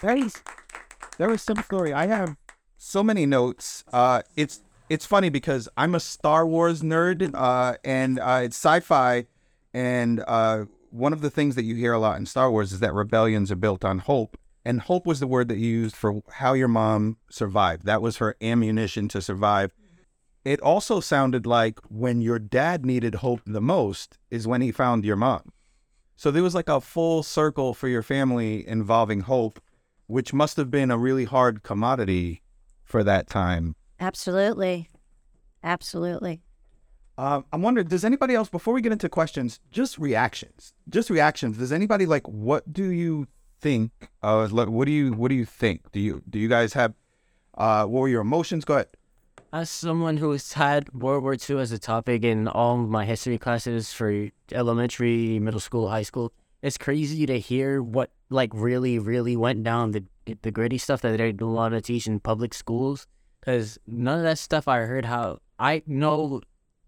Very, very simple story. I have so many notes. Uh, it's it's funny because I'm a Star Wars nerd, uh, and uh, it's sci-fi, and uh, one of the things that you hear a lot in Star Wars is that rebellions are built on hope, and hope was the word that you used for how your mom survived. That was her ammunition to survive. It also sounded like when your dad needed hope the most is when he found your mom. So there was like a full circle for your family involving hope, which must have been a really hard commodity for that time. Absolutely. Absolutely. Uh, I'm wondering, does anybody else, before we get into questions, just reactions, just reactions. Does anybody like, what do you think? Uh, like, what do you, what do you think? Do you, do you guys have, uh, what were your emotions? Go ahead. As someone who has had World War II as a topic in all my history classes for elementary, middle school, high school, it's crazy to hear what like really, really went down the the gritty stuff that they don't want to teach in public schools. Because none of that stuff I heard how I know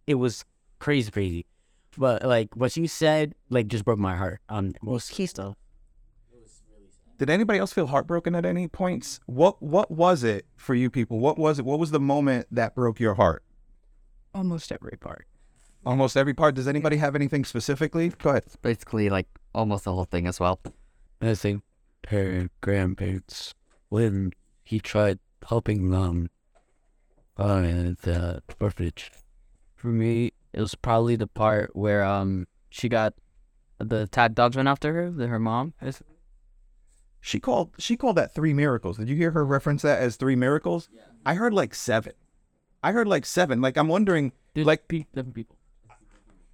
it was crazy, crazy, but like what you said, like just broke my heart on most key stuff. Did anybody else feel heartbroken at any points? What what was it for you people? What was it? What was the moment that broke your heart? Almost every part. Almost every part. Does anybody have anything specifically? Go ahead. Basically, like almost the whole thing as well. I think her grandparents when he tried helping them find the orphanage. For me, it was probably the part where um she got the tag dogs went after her, the, her mom. Is She called she called that three miracles. Did you hear her reference that as three miracles? Yeah. I heard like seven. I heard like seven. Like I'm wondering There's like pe- different people.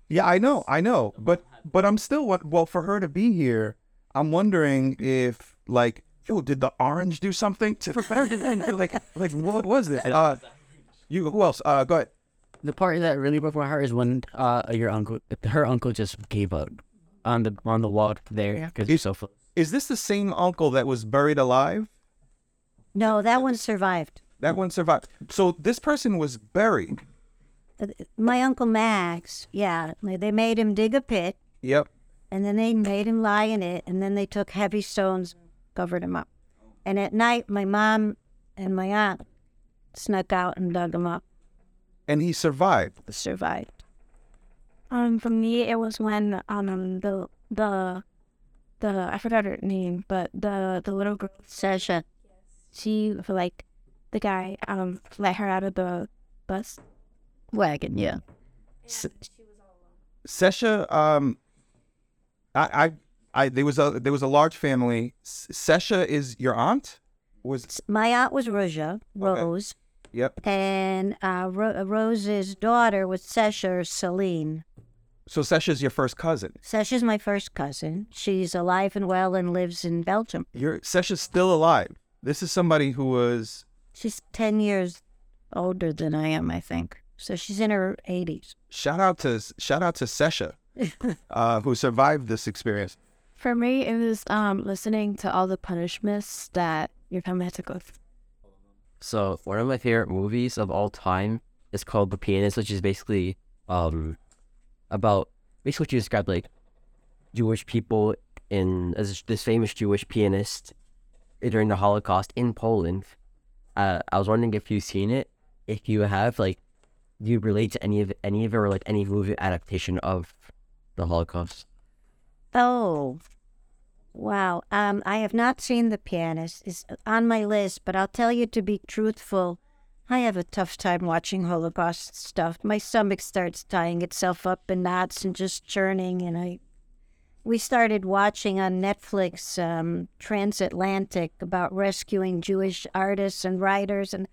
Yeah, I know, I know, but but I'm still wa- well for her to be here. I'm wondering if like, yo, did the orange do something to prepare? like, like what was it? Uh, you who else? Uh, go ahead. The part that really broke my heart is when uh your uncle, her uncle, just gave up on the on the walk there because he's so full. Is this the same uncle that was buried alive? No, that one survived. That one survived. So this person was buried. Uh, My uncle Max, yeah, they made him dig a pit Yep. And then they made him lie in it and then they took heavy stones covered him up. And at night, my mom and my aunt snuck out and dug him up. And he survived. Survived. Um, for me, it was when um the the the I forgot her name, but the the little girl Sasha. she like the guy um let her out of the bus. Wagon, yeah. Sesha, um, I, I, I, there was a there was a large family. Sesha is your aunt. Was My aunt was Roja, Rose, yep. and uh, Ro- Rose's daughter was Sesha or Celine. So Sesha's your first cousin. Sesha's my first cousin. She's alive and well and lives in Belgium. Your Sesha's still alive. This is somebody who was She's 10 years older than I am, I think. So she's in her 80s. shout out to shout out to Sesha, uh, who survived this experience. For me, it was um listening to all the punishments that your family had to go through. So one of my favorite movies of all time is called The Pianist, which is basically um about basically what you described like Jewish people in as this famous Jewish pianist during the Holocaust in Poland. Uh, I was wondering if you've seen it. If you have, like, do you relate to any of any of it or like any movie adaptation of the Holocaust? Oh, wow. Um, I have not seen The Pianist. It's on my list, but I'll tell you to be truthful. I have a tough time watching Holocaust stuff. My stomach starts tying itself up in knots and just churning. And I, we started watching on Netflix um, Transatlantic about rescuing Jewish artists and writers, and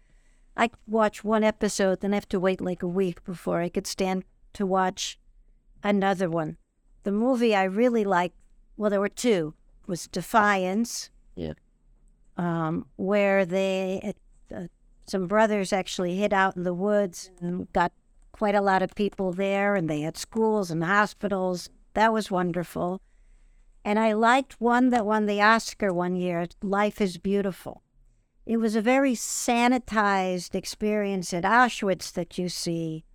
I watch one episode, then I have to wait like a week before I could stand to watch another one. The movie I really liked, well, there were two, was Defiance. Yeah. Um, where they, uh, some brothers actually hid out in the woods and got quite a lot of people there, and they had schools and hospitals. That was wonderful. And I liked one that won the Oscar one year, Life is Beautiful. It was a very sanitized experience at Auschwitz that you see,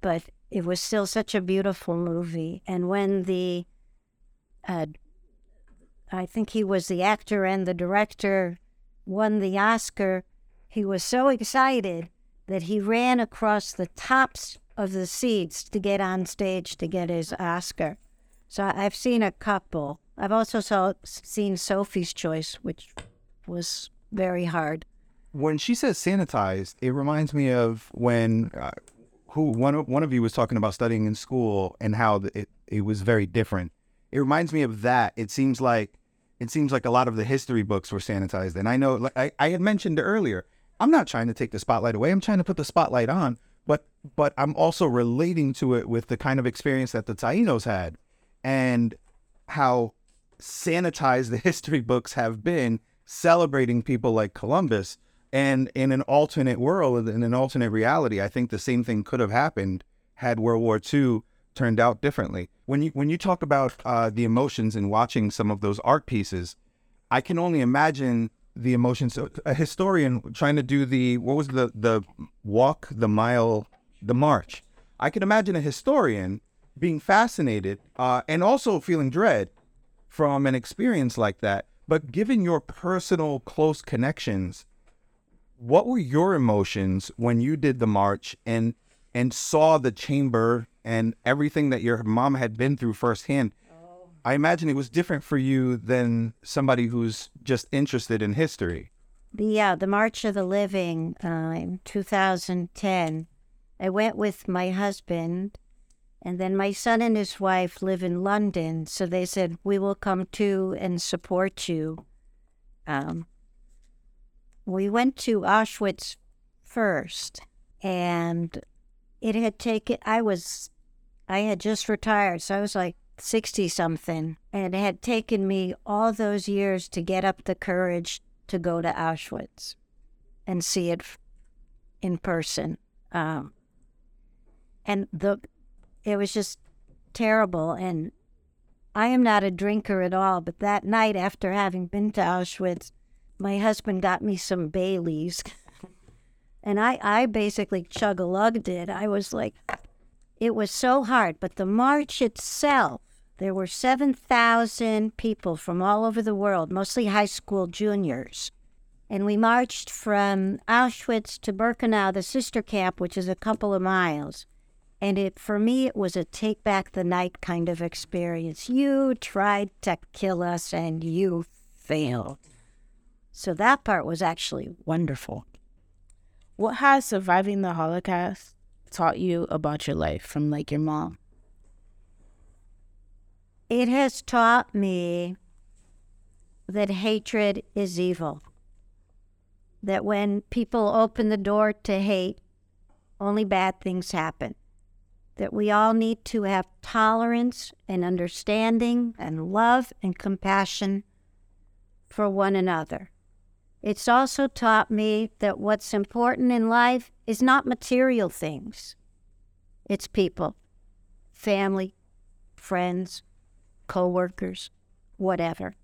but it was still such a beautiful movie. And when the uh, I think he was the actor and the director, won the Oscar. He was so excited that he ran across the tops of the seats to get on stage to get his Oscar. So I've seen a couple. I've also saw, seen Sophie's Choice, which was very hard. when she says sanitized, it reminds me of when uh, who one of, one of you was talking about studying in school and how it it was very different. It reminds me of that. It seems like it seems like a lot of the history books were sanitized, and I know like I, I had mentioned earlier. I'm not trying to take the spotlight away. I'm trying to put the spotlight on, but but I'm also relating to it with the kind of experience that the Tainos had, and how sanitized the history books have been celebrating people like Columbus. And in an alternate world, in an alternate reality, I think the same thing could have happened had World War II turned out differently. When you when you talk about uh, the emotions in watching some of those art pieces, I can only imagine the emotions. So a historian trying to do the what was the the walk, the mile, the march. I can imagine a historian being fascinated uh, and also feeling dread from an experience like that. But given your personal close connections, what were your emotions when you did the march and and saw the chamber and everything that your mom had been through firsthand? I imagine it was different for you than somebody who's just interested in history. Yeah, the March of the Living uh, in 2010. I went with my husband, and then my son and his wife live in London, so they said we will come too and support you. Um, we went to Auschwitz first, and it had taken. I was, I had just retired, so I was like sixty something, and it had taken me all those years to get up the courage to go to Auschwitz and see it in person. Um, and the it was just terrible. And I am not a drinker at all, but that night after having been to Auschwitz, my husband got me some Baileys. and I, I basically chug a lugged it. I was like, it was so hard. But the march itself, there were 7,000 people from all over the world, mostly high school juniors. And we marched from Auschwitz to Birkenau, the sister camp, which is a couple of miles. And it, for me, it was a take back the night kind of experience. You tried to kill us and you failed. So that part was actually wonderful. What has surviving the Holocaust taught you about your life from like your mom? It has taught me that hatred is evil. That when people open the door to hate, only bad things happen. That we all need to have tolerance and understanding and love and compassion for one another. It's also taught me that what's important in life is not material things, it's people, family, friends, coworkers, whatever.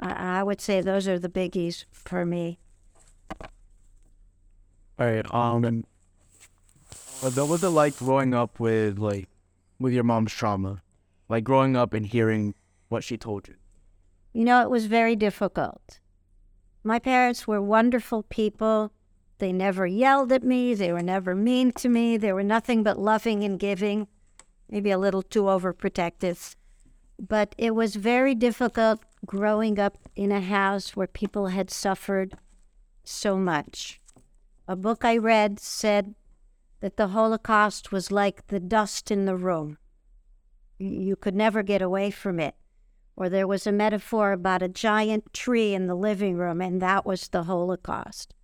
I, I would say those are the biggies for me. All right. Um, what was it like growing up with like with your mom's trauma, like growing up and hearing what she told you? You know, it was very difficult. My parents were wonderful people. They never yelled at me. They were never mean to me. They were nothing but loving and giving, maybe a little too overprotective. But it was very difficult growing up in a house where people had suffered so much. A book I read said that the Holocaust was like the dust in the room. You could never get away from it. Or there was a metaphor about a giant tree in the living room, and that was the Holocaust.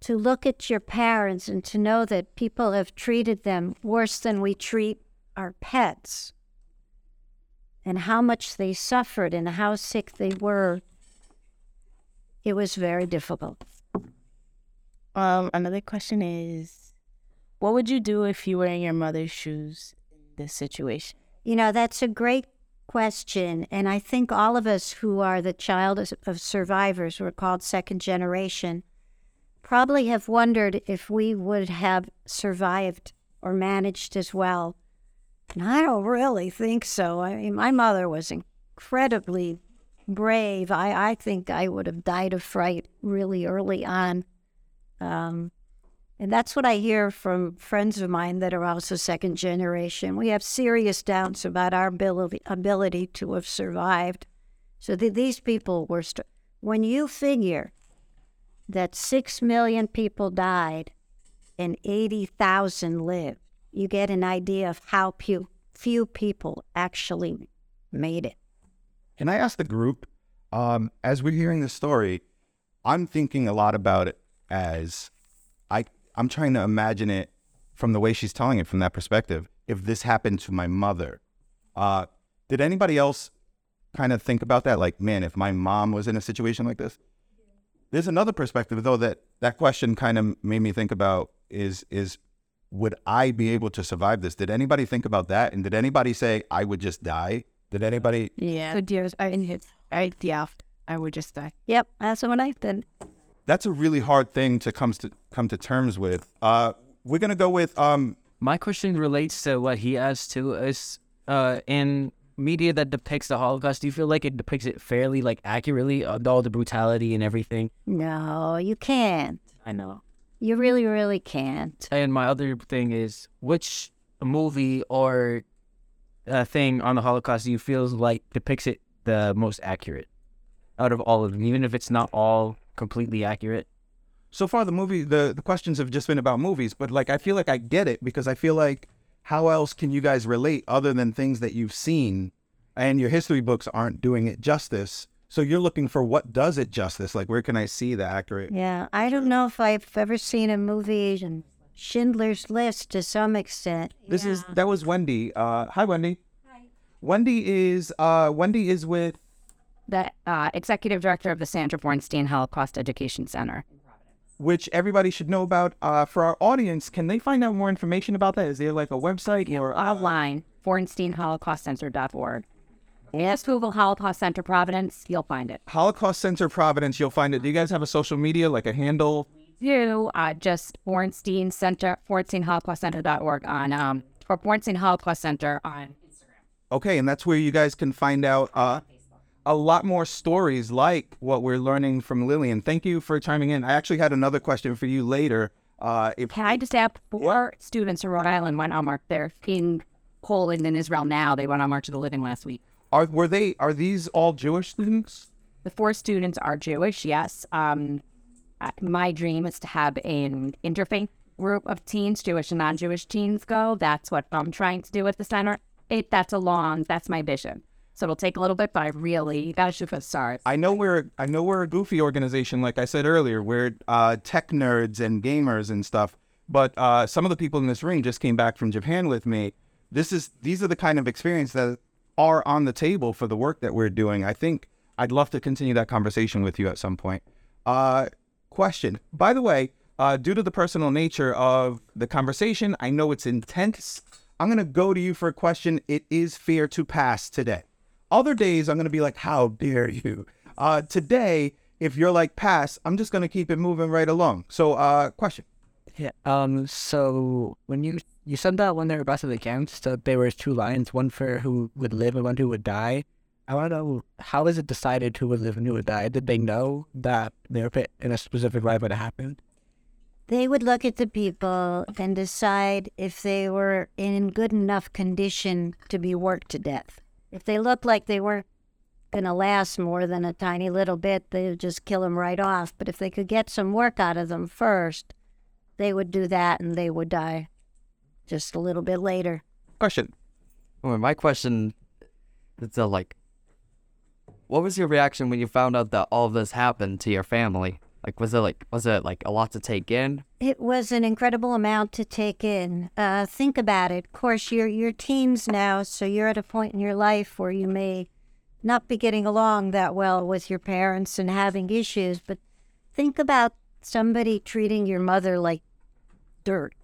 To look at your parents and to know that people have treated them worse than we treat our pets, and how much they suffered and how sick they were, it was very difficult. Um, another question is, what would you do if you were in your mother's shoes in this situation? You know, that's a great question. And I think all of us who are the child of- survivors, who are called second generation, probably have wondered if we would have survived or managed as well. And I don't really think so. I mean, my mother was incredibly brave. I, I think I would have died of fright really early on. Um, and that's what I hear from friends of mine that are also second generation. We have serious doubts about our ability, ability to have survived. So th- these people were, st- when you figure that 6 million people died and 80,000 lived, you get an idea of how few, few people actually made it. Can I ask the group, um, as we're hearing the story, I'm thinking a lot about it as I I'm trying to imagine it from the way she's telling it from that perspective. If this happened to my mother, uh, did anybody else kind of think about that? Like, man, if my mom was in a situation like this, there's another perspective though that that question kind of made me think about is is would I be able to survive this? Did anybody think about that? And did anybody say I would just die? Did anybody? Yeah. Good years. I, I yeah. I would just die. Yep, that's what I did. That's a really hard thing to come to come to terms with. Uh, we're gonna go with um. My question relates to what he asked too. Is uh in media that depicts the Holocaust, do you feel like it depicts it fairly, like accurately, uh, all the brutality and everything? No, you can't. I know. You really, really can't. And my other thing is, which movie or uh, thing on the Holocaust do you feel like depicts it the most accurate out of all of them, even if it's not all completely accurate? So far, the movie the the questions have just been about movies, but like I feel like I get it because I feel like how else can you guys relate other than things that you've seen, and your history books aren't doing it justice. So you're looking for what does it justice? Like where can I see the accurate? Yeah, I don't know if I've ever seen a movie and Schindler's List to some extent. This is that was Wendy. Uh, hi Wendy. Hi. Wendy is uh Wendy is with the uh, executive director of the Sandra Bornstein Holocaust Education Center. which everybody should know about. Uh, for our audience, can they find out more information about that? Is there like a website or uh, Online, BornsteinHolocaustCenter.org. Just Google Holocaust Center Providence, you'll find it. Holocaust Center Providence? You'll find it. Do you guys have a social media, like a handle? You uh, just Bornstein Center, BornsteinHolocaustCenter.org on, um, or Bornstein Holocaust Center on Instagram. Okay, and that's where you guys can find out uh, a lot more stories like what we're learning from Lilliane. Thank you for chiming in. I actually had another question for you later. Uh, if Can I just add four students in Rhode Island went on march. They're in Poland and Israel now. They went on March of the Living last week. are were they are these all Jewish students? The four students are Jewish, yes. Um, my dream is to have an interfaith group of teens, Jewish and non-Jewish teens, go. That's what I'm trying to do at the center. It that's a long. That's my vision. So it'll take a little bit, but I really for the stars. I know we're I know we're a goofy organization, like I said earlier. We're uh, tech nerds and gamers and stuff. But uh, some of the people in this room just came back from Japan with me. This is these are the kind of experience that are on the table for the work that we're doing. I think I'd love to continue that conversation with you at some point. Uh, question. By the way, uh, due to the personal nature of the conversation, I know it's intense. I'm gonna go to you for a question. It is fair to pass today. Other days, I'm going to be like, how dare you? Uh, today, if you're like, pass, I'm just going to keep it moving right along. So, uh, question. Yeah. Um. So when you you said that when they were about to the camps, that there was two lines, one for who would live and one who would die. I want to know how is it decided who would live and who would die? Did they know that they were put in a specific way when it happened? They would look at the people and decide if they were in good enough condition to be worked to death. If they looked like they weren't going to last more than a tiny little bit, they would just kill them right off. But if they could get some work out of them first, they would do that and they would die just a little bit later. Question. Well, my question is uh, like, what was your reaction when you found out that all of this happened to your family? Like, was it like, was it like a lot to take in? It was an incredible amount to take in. Uh, think about it. Of course, you're you're teens now, so you're at a point in your life where you may not be getting along that well with your parents and having issues. But think about somebody treating your mother like dirt.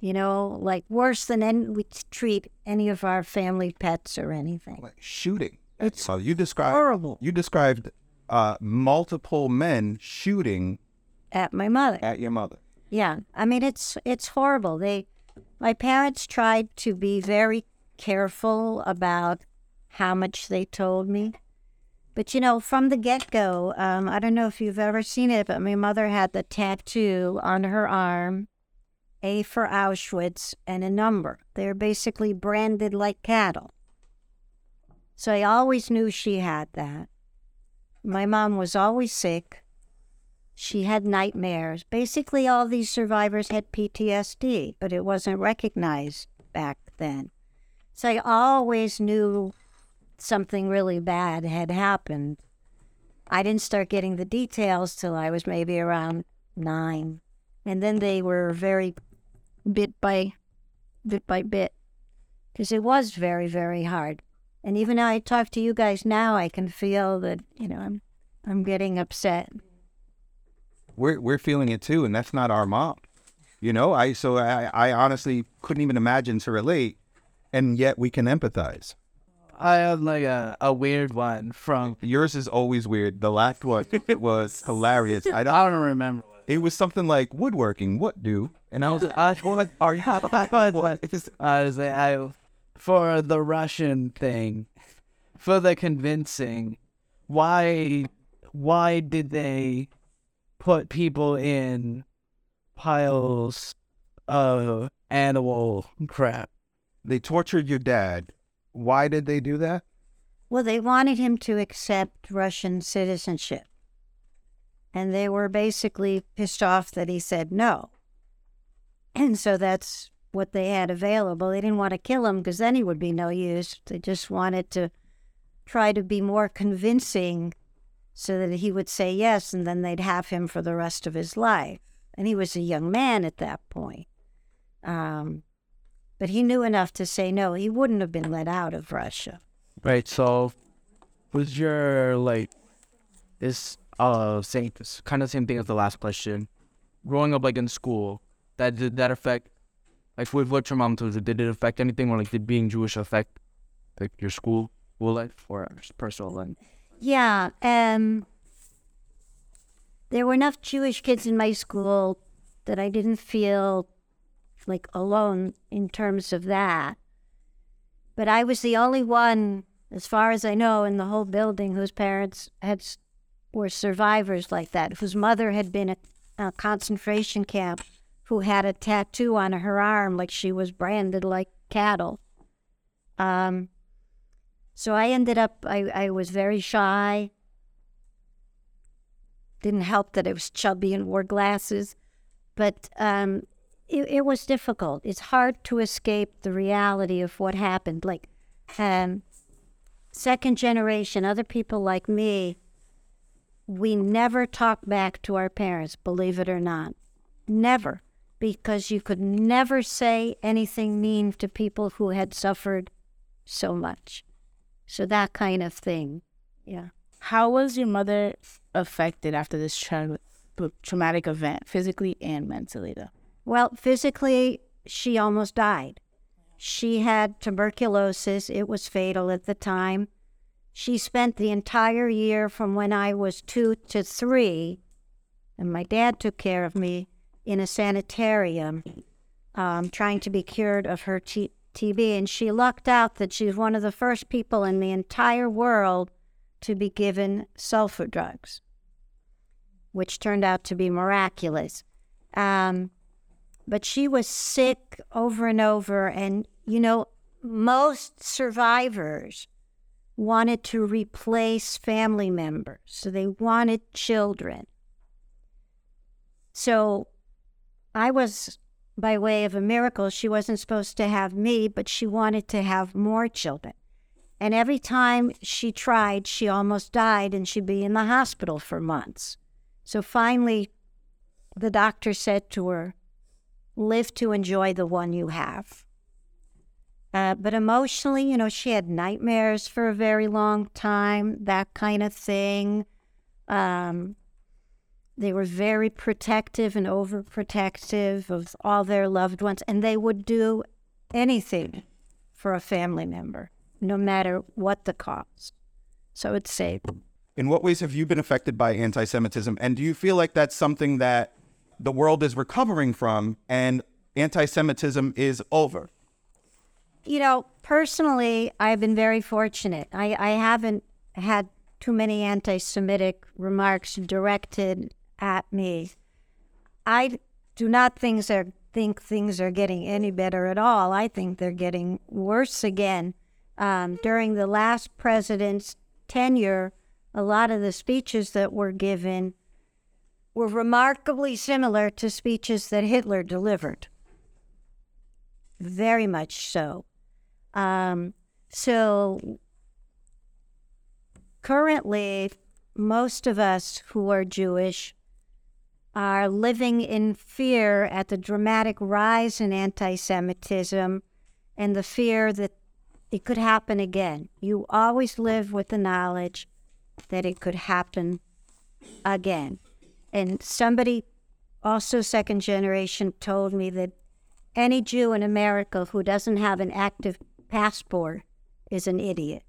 You know, like worse than any, we treat any of our family pets or anything. Like shooting. It's So you described horrible. you described uh, multiple men shooting At my mother. at your mother. Yeah, I mean it's it's horrible. They, my parents tried to be very careful about how much they told me, But you know, from the get go, um, I don't know if you've ever seen it, but my mother had the tattoo on her arm A for Auschwitz and a number. They're basically branded like cattle. So I always knew she had that. My mom was always sick. She had nightmares. Basically, all these survivors had PTSD, but it wasn't recognized back then. So I always knew something really bad had happened. I didn't start getting the details till I was maybe around nine. And then they were very bit by bit by bit because it was very, very hard. And even though I talk to you guys now, I can feel that, you know, I'm I'm getting upset. We're we're feeling it too, and that's not our mom. You know, I so I, I honestly couldn't even imagine to relate, and yet we can empathize. I have like a, a weird one from Yours is always weird. The last one was hilarious. I don't, I don't remember. it was something like woodworking. What do? And I was I what are you what I was like, I for the Russian thing, for the convincing, why why did they put people in piles of animal crap? they tortured your dad. Why did they do that? Well, they wanted him to accept Russian citizenship. And they were basically pissed off that he said no. And so that's what they had available. They didn't want to kill him because then he would be no use. They just wanted to try to be more convincing so that he would say yes, and then they'd have him for the rest of his life. And he was a young man at that point. Um, but he knew enough to say no. He wouldn't have been let out of Russia. Right. So, was your like this uh same kind of same thing as the last question? Growing up like in school, that did that affect like with what your mom told you? Did it affect anything, or like did being Jewish affect like your school school life or just personal life? Yeah, um, there were enough Jewish kids in my school that I didn't feel like alone in terms of that. But I was the only one, as far as I know, in the whole building whose parents had were survivors like that, whose mother had been at a concentration camp, who had a tattoo on her arm like she was branded like cattle. Um, so I ended up, I, I was very shy. Didn't help that I was chubby and wore glasses, but um, it, it was difficult. It's hard to escape the reality of what happened. Like, um, second generation, other people like me, we never talk back to our parents, believe it or not. Never. Because you could never say anything mean to people who had suffered so much. So that kind of thing. Yeah. How was your mother affected after this tra- traumatic event, physically and mentally, though? Well, physically, she almost died. She had tuberculosis. It was fatal at the time. She spent the entire year from when I was two to three, and my dad took care of me in a sanitarium, um, trying to be cured of her T- TB. And she lucked out that she's one of the first people in the entire world to be given sulfa drugs, which turned out to be miraculous. Um, but she was sick over and over. And, you know, most survivors wanted to replace family members, so they wanted children. So I was, by way of a miracle, she wasn't supposed to have me, but she wanted to have more children. And every time she tried, she almost died and she'd be in the hospital for months. So finally, the doctor said to her, live to enjoy the one you have. Uh, but emotionally, you know, she had nightmares for a very long time, that kind of thing. Um, they were very protective and overprotective of all their loved ones, and they would do anything for a family member, no matter what the cost. So it's safe. In what ways have you been affected by anti Semitism? And do you feel like that's something that the world is recovering from and anti Semitism is over? You know, personally, I've been very fortunate. I, I haven't had too many anti Semitic remarks directed at me. I do not things are, think things are getting any better at all. I think they're getting worse again. Um, during the last president's tenure, a lot of the speeches that were given were remarkably similar to speeches that Hitler delivered. Very much so. Um, so currently, most of us who are Jewish are living in fear at the dramatic rise in anti Semitism and the fear that it could happen again. You always live with the knowledge that it could happen again. And somebody, also second generation, told me that any Jew in America who doesn't have an active passport is an idiot.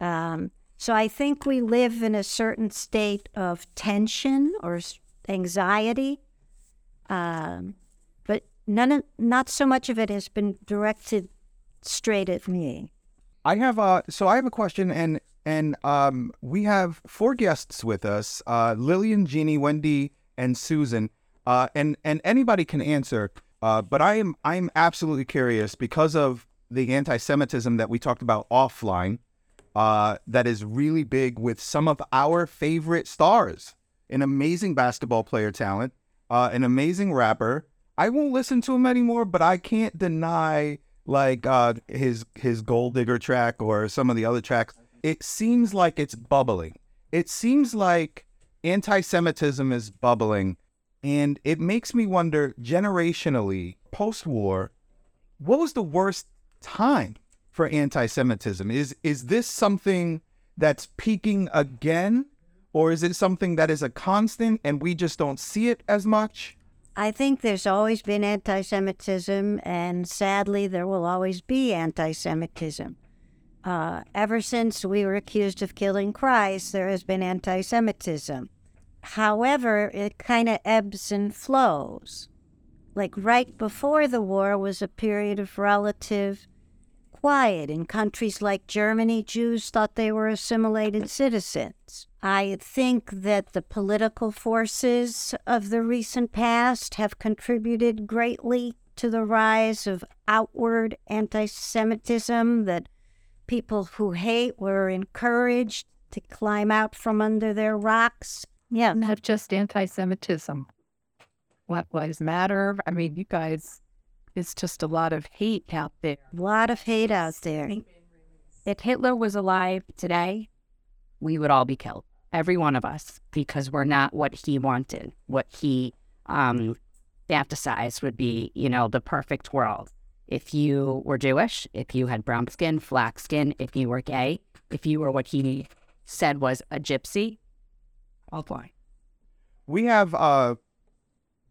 Um, so I think we live in a certain state of tension or anxiety, um, but none of, not so much of it has been directed straight at me. I have uh so I have a question and and um we have four guests with us, uh Lilliane, Jeannie, Wendy, and Susan. Uh and and anybody can answer. Uh but I am I'm absolutely curious because of the anti-Semitism that we talked about offline, uh, that is really big with some of our favorite stars. An amazing basketball player talent, uh, an amazing rapper. I won't listen to him anymore, but I can't deny like uh, his his Gold Digger track or some of the other tracks. It seems like it's bubbling. It seems like anti-Semitism is bubbling, and it makes me wonder generationally, post-war, what was the worst time for anti-Semitism? Is is this something that's peaking again, or is it something that is a constant and we just don't see it as much? I think there's always been anti Semitism, and sadly, there will always be anti Semitism. Uh, ever since we were accused of killing Christ, there has been anti Semitism. However, it kind of ebbs and flows. Like right before the war was a period of relative quiet. In countries like Germany, Jews thought they were assimilated citizens. I think that the political forces of the recent past have contributed greatly to the rise of outward anti Semitism, that people who hate were encouraged to climb out from under their rocks. Yeah. Not just anti Semitism. Black Lives Matter. I mean, you guys, it's just a lot of hate out there. A lot of hate out there. If Hitler was alive today, we would all be killed, every one of us, because we're not what he wanted. What he um, fantasized would be, you know, the perfect world. If you were Jewish, if you had brown skin, black skin, if you were gay, if you were what he said was a gypsy, all fine. we have uh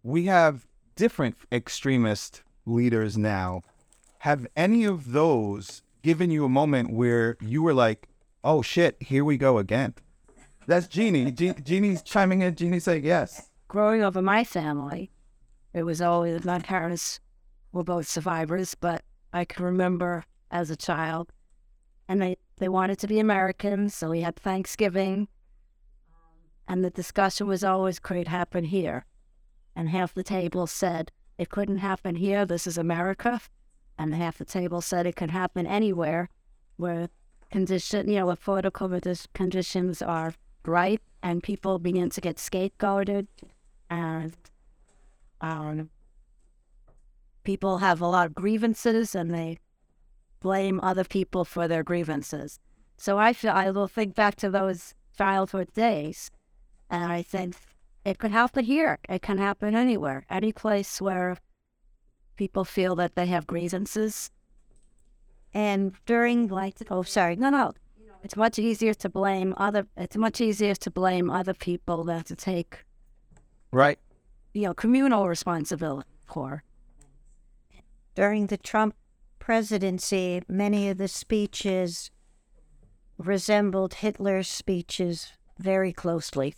we have different extremist leaders now have any of those given you a moment where you were like oh shit here we go again that's jeannie. Je- jeannie's chiming in. Jeannie saying yes. Growing up in my family, it was always my parents were both survivors, but I can remember as a child, and they, they wanted to be American, so we had Thanksgiving, and the discussion was always, could it happen here? And half the table said, it couldn't happen here, this is America, and half the table said it could happen anywhere where condition, you know, where political conditions are right and people begin to get scapegoated. And um, people have a lot of grievances and they blame other people for their grievances. So I feel I will think back to those childhood days, and I think it could happen here. It can happen anywhere, any place where people feel that they have grievances. And during like oh sorry, No, no, it's much easier to blame other. It's much easier to blame other people than to take right you know communal responsibility for. during the Trump presidency, many of the speeches resembled Hitler's speeches very closely.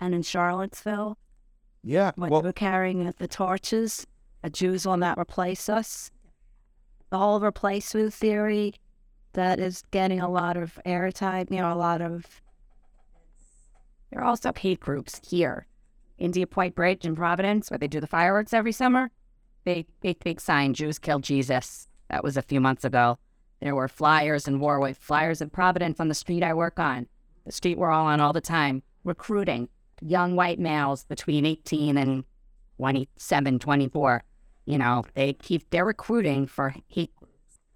And in Charlottesville, yeah when well we're carrying the torches, the Jews will not replace us. The whole replacement theory that is getting a lot of airtime, you know, a lot of There are also hate groups here. India Point Bridge in Providence, where they do the fireworks every summer. Big, big, big sign, Jews killed Jesus. That was a few months ago. There were flyers in Warwick, flyers in Providence on the street I work on, the street we're all on all the time, recruiting young white males between 18 and 27, 24. You know, they keep, they're recruiting for hate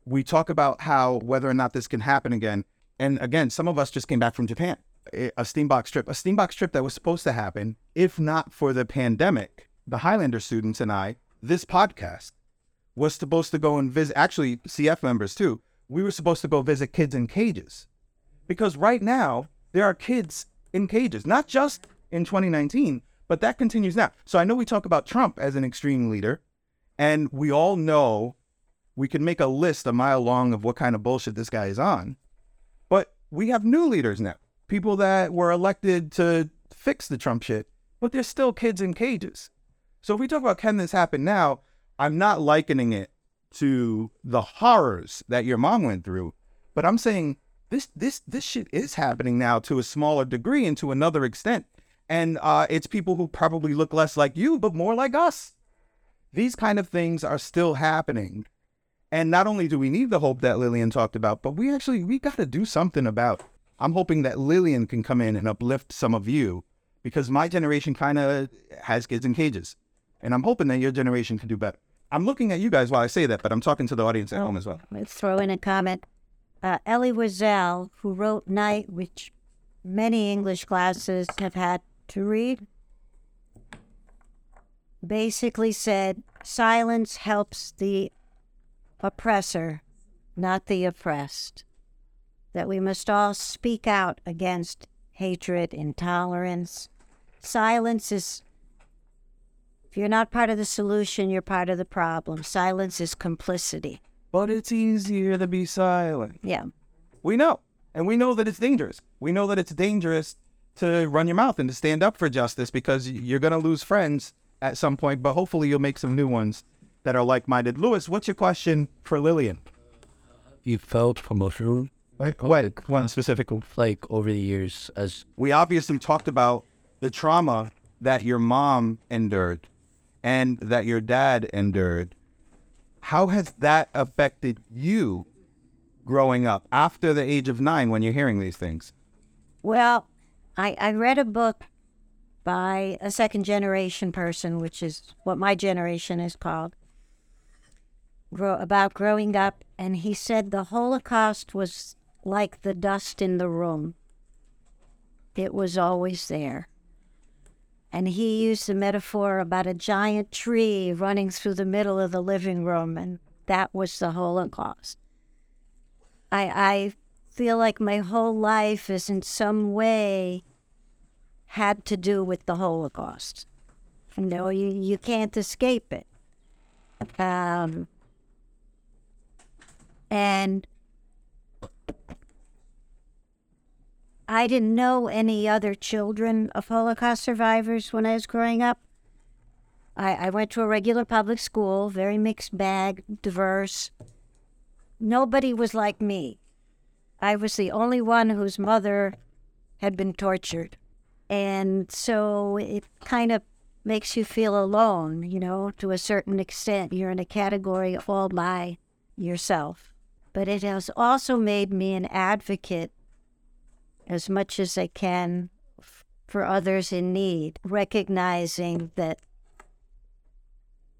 we talk about how whether or not this can happen again. And again, some of us just came back from Japan, eh, a a STEAM Box trip, a STEAM Box trip that was supposed to happen if not for the pandemic. The Highlander students and I, this podcast was supposed to go and visit, actually, CF members too. We were supposed to go visit kids in cages because right now there are kids in cages, not just in 2019, but that continues now. So I know we talk about Trump as an extreme leader, and we all know we could make a list a mile long of what kind of bullshit this guy is on. But we have new leaders now, people that were elected to fix the Trump shit, but they're still kids in cages. So if we talk about can this happen now, I'm not likening it to the horrors that your mom went through, but I'm saying this this this shit is happening now to a smaller degree and to another extent. And uh, it's people who probably look less like you, but more like us. These kind of things are still happening. And not only do we need the hope that Lilliane talked about, but we actually we got to do something about. I'm hoping that Lilliane can come in and uplift some of you because my generation kind of has kids in cages. And I'm hoping that your generation can do better. I'm looking at you guys while I say that, but I'm talking to the audience at home as well. Let's throw in a comment. Uh, Elie Wiesel, who wrote Night, which many English classes have had to read, basically said silence helps the oppressor, not the oppressed. That we must all speak out against hatred, intolerance. Silence is, if you're not part of the solution, you're part of the problem. Silence is complicity. But it's easier to be silent. Yeah. We know. And we know that it's dangerous. We know that it's dangerous to run your mouth and to stand up for justice because you're going to lose friends at some point, but hopefully you'll make some new ones that are like minded. Lewis, what's your question for Lilliane? You felt emotional, Like, oh, what? One specific. like over the years, as We obviously talked about the trauma that your mom endured and that your dad endured. How has that affected you growing up after the age of nine when you're hearing these things? Well, I, I read a book by a second generation person, which is what my generation is called, grow, about growing up. And he said the Holocaust was like the dust in the room, it was always there. And he used the metaphor about a giant tree running through the middle of the living room, and that was the Holocaust. I, I feel like my whole life is in some way had to do with the Holocaust. You know, you, you can't escape it. Um, and I didn't know any other children of Holocaust survivors when I was growing up. I, I went to a regular public school, very mixed bag, diverse. Nobody was like me. I was the only one whose mother had been tortured. And so it kind of makes you feel alone, you know, to a certain extent. You're in a category all by yourself. But it has also made me an advocate as much as I can for others in need, recognizing that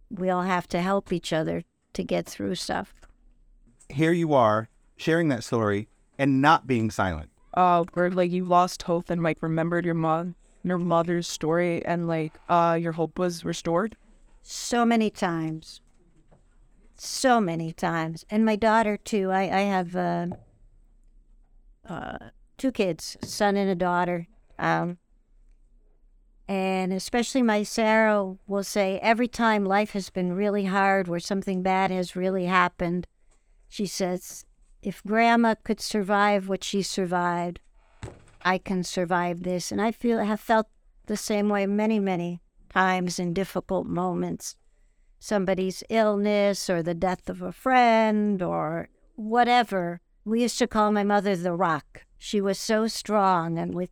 we all have to help each other to get through stuff. Here you are sharing that story and not being silent. uh where like you lost hope and like remembered your mom your mother's story and like uh your hope was restored? So many times. So many times. And my daughter too. I, I have uh, uh, two kids son and a daughter. Um, and especially my sarah will say every time life has been really hard where something bad has really happened she says if grandma could survive what she survived i can survive this and i feel have felt the same way many many times in difficult moments somebody's illness or the death of a friend or whatever we used to call my mother the rock. She was so strong, and we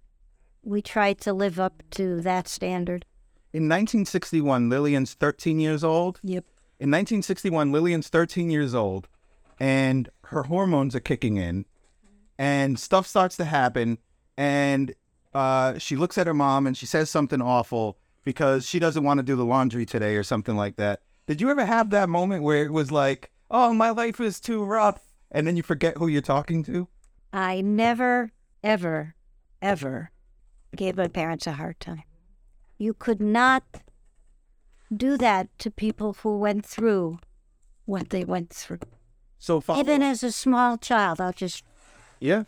we tried to live up to that standard. In 1961, Lilliane's 13 years old. Yep. In 1961, Lilliane's 13 years old, and her hormones are kicking in, and stuff starts to happen, and uh, she looks at her mom and she says something awful because she doesn't want to do the laundry today or something like that. Did you ever have that moment where it was like, "Oh, my life is too rough," and then you forget who you're talking to? I never, ever, ever gave my parents a hard time. You could not do that to people who went through what they went through. So follow Even as a small child, I'll just, yeah.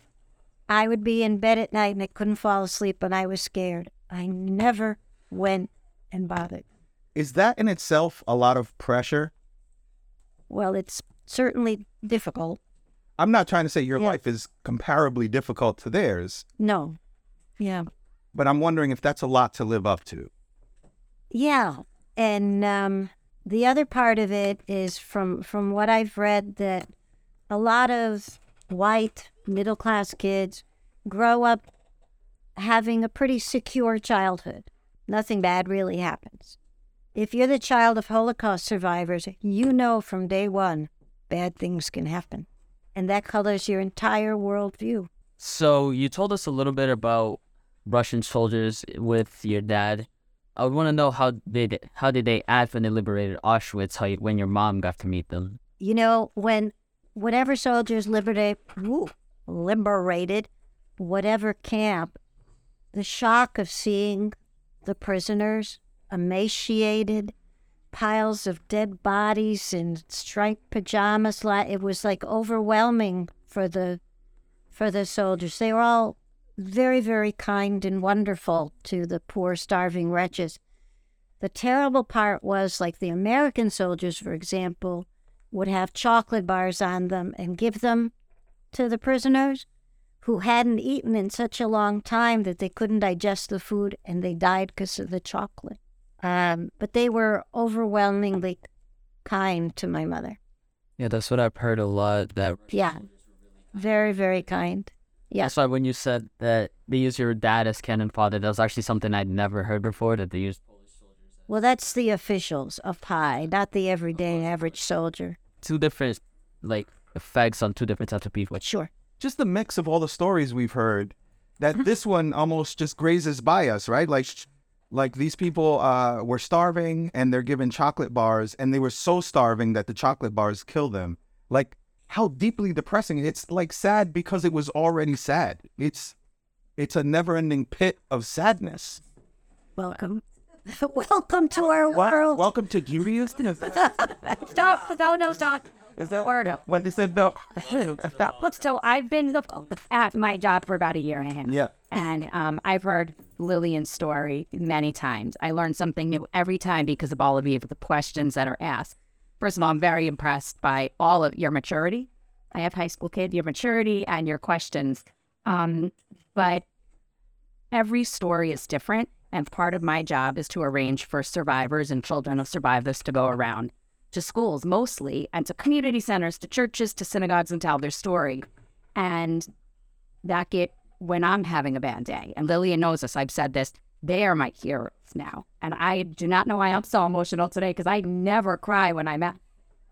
I would be in bed at night and I couldn't fall asleep and I was scared. I never went and bothered. Is that in itself a lot of pressure? Well, it's certainly difficult. I'm not trying to say your Yeah. life is comparably difficult to theirs, No. Yeah. but I'm wondering if that's a lot to live up to. Yeah, and um, the other part of it is from from what I've read that a lot of white middle class kids grow up having a pretty secure childhood. Nothing bad really happens. If you're the child of Holocaust survivors, you know from day one bad things can happen, and that colors your entire worldview. So you told us a little bit about Russian soldiers with your dad. I would want to know how did how did they act when they liberated Auschwitz? How you, when your mom got to meet them? you know, when whatever soldiers liberate, woo, liberated whatever camp, the shock of seeing the prisoners emaciated, piles of dead bodies in striped pajamas, it was like overwhelming for the for the soldiers. They were all very, very kind and wonderful to the poor starving wretches. The terrible part was like the American soldiers, for example, would have chocolate bars on them and give them to the prisoners who hadn't eaten in such a long time that they couldn't digest the food and they died because of the chocolate. Um, but they were overwhelmingly kind to my mother. Yeah, that's what I've heard a lot. That Yeah. Very, very kind. Yeah. that's why when you said that they use your dad as cannon fodder, that was actually something I'd never heard before. That they use Well, that's the officials of PI, not the everyday average soldier. two different like effects on two different types of people. Sure. Just the mix of all the stories we've heard, that this one almost just grazes by us, right? Like, like these people uh, were starving and they're given chocolate bars, and they were so starving that the chocolate bars kill them. Like, how deeply depressing! It's like sad because it was already sad. It's, it's a never-ending pit of sadness. Welcome. Welcome to our world. Welcome to Judaism. Stop. No, no, stop. Is that Word up. when they said no? So I've been at my job for about a year and a half. Yeah. And um, I've heard Lilliane's story many times. I learn something new every time because of all of you, the questions that are asked. First of all, I'm very impressed by all of your maturity. I have high school kids, your maturity and your questions. Um, but every story is different. And part of my job is to arrange for survivors and children of survivors to go around to schools mostly and to community centers, to churches, to synagogues and tell their story. And that get when I'm having a bad day. And Lilliane knows this. I've said this. They are my heroes now. And I do not know why I'm so emotional today because I never cry when I'm at.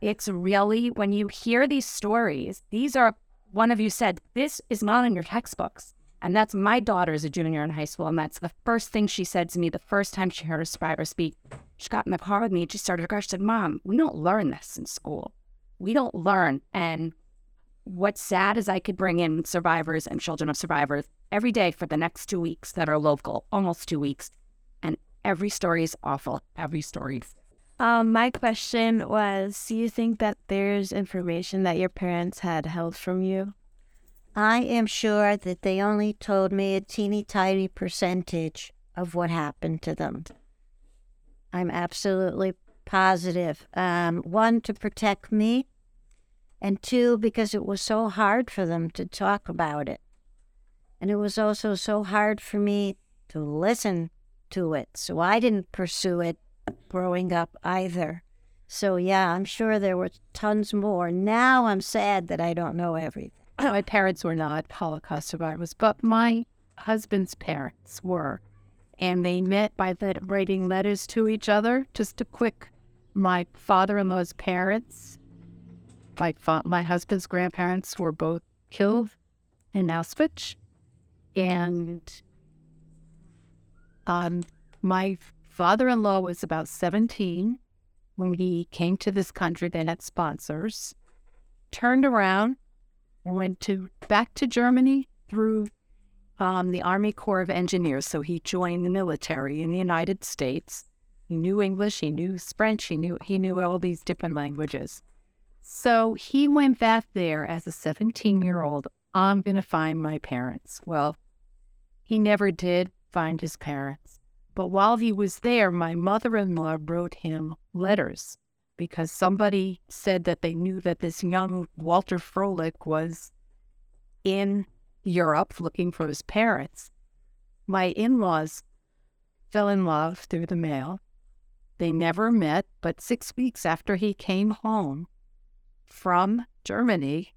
It's really when you hear these stories, these are, one of you said, this is not in your textbooks. And that's my daughter is a junior in high school. And that's the first thing she said to me the first time she heard a survivor speak. She got in the car with me and she started to cry. She said, Mom, we don't learn this in school. We don't learn. And what's sad is I could bring in survivors and children of survivors every day for the next two weeks that are local, almost two weeks. And every story is awful. Every story. Um, my question was Do you think that there's information that your parents had held from you? I am sure that they only told me a teeny tiny percentage of what happened to them. I'm absolutely positive. Um, one, to protect me, and two, because it was so hard for them to talk about it. And it was also so hard for me to listen to it. So I didn't pursue it growing up either. So, yeah, I'm sure there were tons more. Now I'm sad that I don't know everything. my parents were not Holocaust survivors, but my husband's parents were. And they met by writing letters to each other. Just a quick, my father-in-law's parents, my fa- my husband's grandparents were both killed in Auschwitz, and um, my father-in-law was about seventeen when he came to this country. They had sponsors. Turned around and went to back to Germany through um, the Army Corps of Engineers. So he joined the military in the United States. He knew English, he knew French, he knew he knew all these different languages. So he went back there as a 17 year old. I'm going to find my parents. Well, he never did find his parents. But while he was there, my mother in law wrote him letters because somebody said that they knew that this young Walter Froelich was in Europe looking for his parents. My in laws fell in love through the mail. They never met, but six weeks after he came home from Germany,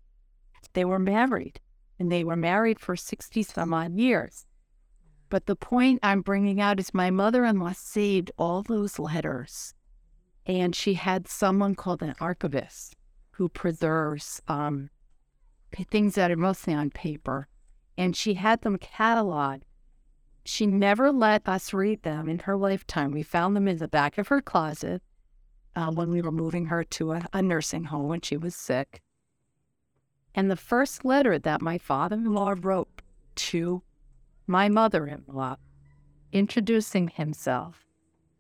they were married. And they were married for 60 some odd years. But the point I'm bringing out is my mother in law saved all those letters. And she had someone called an archivist who preserves um, things that are mostly on paper. And she had them cataloged. She never let us read them in her lifetime. We found them in the back of her closet uh, when we were moving her to a, a nursing home when she was sick. And the first letter that my father in law wrote to my mother in law, introducing himself,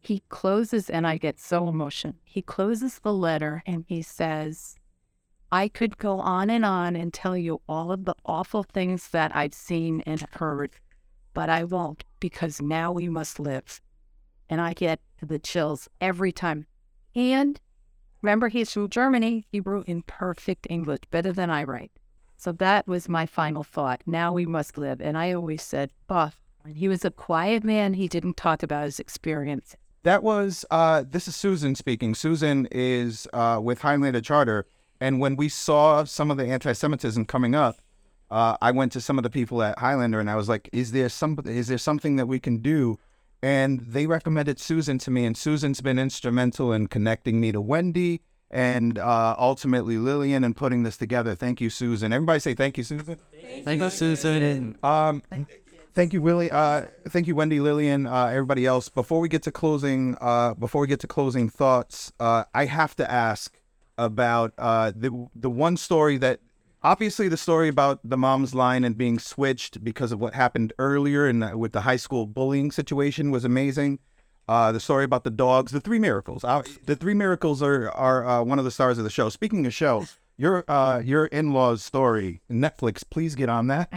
he closes, and I get so emotional. He closes the letter and he says, I could go on and on and tell you all of the awful things that I've seen and heard, but I won't because now we must live. And I get the chills every time. And remember, he's from Germany. He wrote in perfect English, better than I write. So that was my final thought. Now we must live. And I always said, oh, he was a quiet man. He didn't talk about his experience. That was uh, this is Susan speaking. Susan is uh, with Highlander Charter, and when we saw some of the anti-Semitism coming up, uh, I went to some of the people at Highlander and I was like, "Is there some? Is there something that we can do?" And they recommended Susan to me, and Susan's been instrumental in connecting me to Wendy and uh, ultimately Lilliane and putting this together. Thank you, Susan. Everybody say thank you, Susan. Thank you, Susan. Um, thank you, Willie. Uh, thank you, Wendy, Lillian, uh, everybody else. Before we get to closing, uh, before we get to closing thoughts, uh, I have to ask about uh, the the one story that obviously the story about the mom's line and being switched because of what happened earlier and with the high school bullying situation was amazing. Uh, the story about the dogs, the three miracles. Uh, the three miracles are are uh, one of the stars of the show. Speaking of shows, your uh, your in laws story, Netflix. Please get on that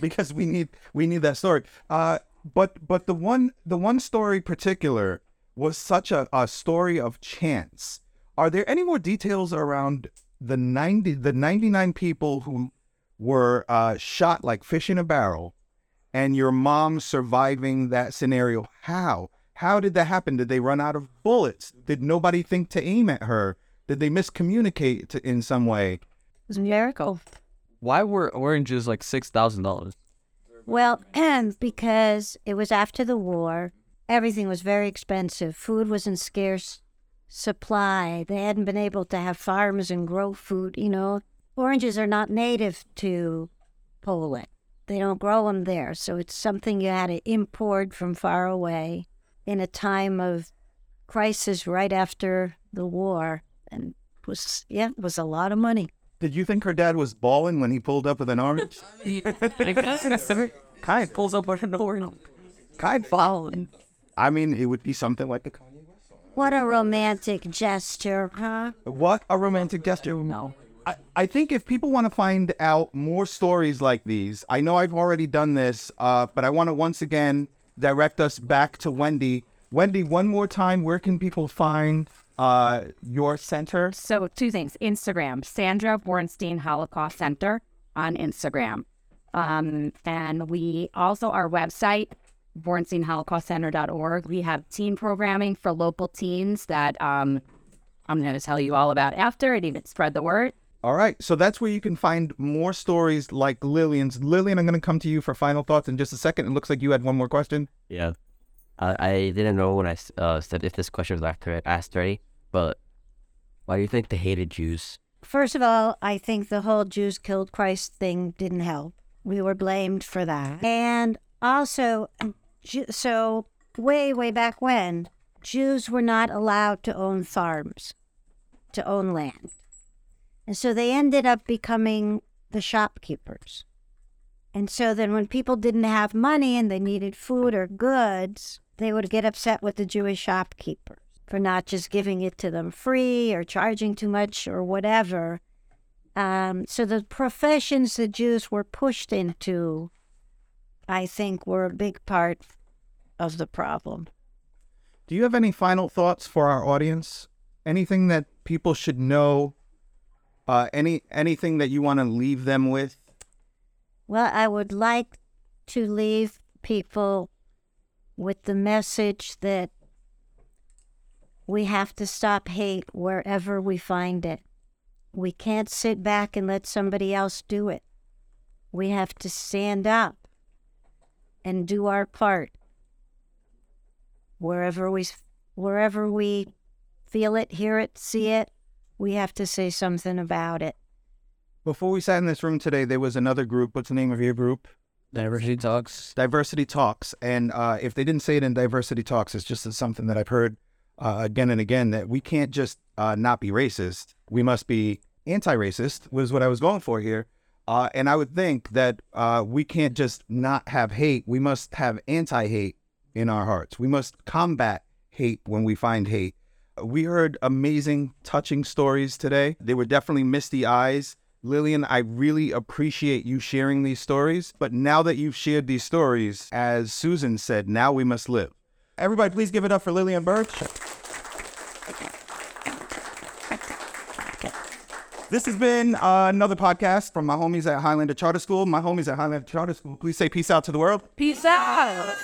because we need we need that story. Uh, but but the one the one story particular was such a, a story of chance. Are there any more details around the ninety the ninety nine people who were uh, shot like fish in a barrel, and your mom surviving that scenario? How? How did that happen? Did they run out of bullets? Did nobody think to aim at her? Did they miscommunicate to, in some way? It was a miracle. Why were oranges like six thousand dollars? Well, and because it was after the war, everything was very expensive. Food was in scarce supply. They hadn't been able to have farms and grow food. You know, oranges are not native to Poland. They don't grow them there, so it's something you had to import from far away in a time of crisis right after the war, and was yeah, it was a lot of money. Did you think her dad was balling when he pulled up with an orange? Kind pulls up with an orange. kind Following. I mean, it would be something like a Kanye West song. What a romantic gesture, huh? What a romantic gesture. No. I, I think if people want to find out more stories like these, I know I've already done this, uh, but I want to once again direct us back to Wendy. Wendy, one more time, where can people find uh, your center? So two things: Instagram, Sandra Bornstein Holocaust Center on Instagram, um, and we also our website bornsteinholocaustcenter.org. We have teen programming for local teens that um, I'm going to tell you all about after and even spread the word. All right, so that's where you can find more stories like Lilliane's. Lilliane, I'm going to come to you for final thoughts in just a second. It looks like you had one more question. Yeah. I I didn't know when I s- uh, said if this question was asked asked already, but why do you think they hated Jews? First of all, I think the whole Jews killed Christ thing didn't help. We were blamed for that. And also, so way, way back when, Jews were not allowed to own farms, to own land. And so they ended up becoming the shopkeepers. And so then when people didn't have money and they needed food or goods, they would get upset with the Jewish shopkeepers for not just giving it to them free or charging too much or whatever. Um, so the professions the Jews were pushed into, I think, were a big part of the problem. Do you have any final thoughts for our audience? Anything that people should know? Uh, any anything that you want to leave them with? Well, I would like to leave people with the message that we have to stop hate wherever we find it. We can't sit back and let somebody else do it. We have to stand up and do our part. Wherever we wherever we feel it, hear it, see it, we have to say something about it. Before we sat in this room today, there was another group. What's the name of your group? Diversity Talks. Diversity Talks. And uh, if they didn't say it in Diversity Talks, it's just something that I've heard uh, again and again that we can't just uh, not be racist. We must be anti racist, was what I was going for here. Uh, and I would think that uh, we can't just not have hate. We must have anti hate in our hearts. We must combat hate when we find hate. We heard amazing, touching stories today. They were definitely misty eyes. Lilliane, I really appreciate you sharing these stories. But now that you've shared these stories, as Susan said, now we must live. Everybody, please give it up for Lilliane Birch. This has been uh, another podcast from my homies at Highlander Charter School. My homies at Highlander Charter School, please say peace out to the world. Peace out.